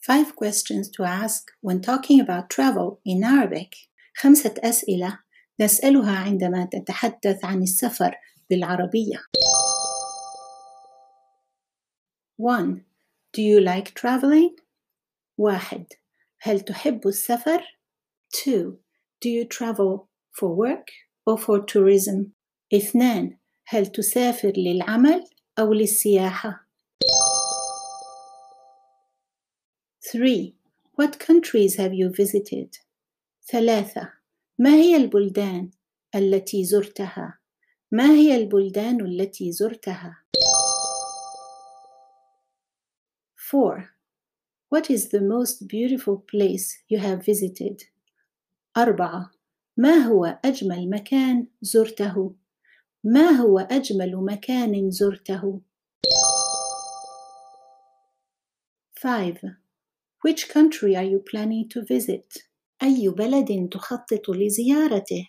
Five questions to ask when talking about travel in Arabic. خمسة أسئلة نسألها عندما تتحدث عن السفر بالعربية. 1. Do you like traveling? واحد هل تحب السفر؟ 2. Do you travel for work or for tourism? اثنان هل تسافر للعمل أو للسياحة؟ 3. What countries have you visited? ثلاثة ما هي البلدان التي زرتها؟ ما هي البلدان التي زرتها؟ 4. What is the most beautiful place you have visited? أربعة ما هو أجمل مكان زرته؟ ما هو أجمل مكان زرته؟ 5. Which country are you planning to visit? أي بلد تخطط لزيارته؟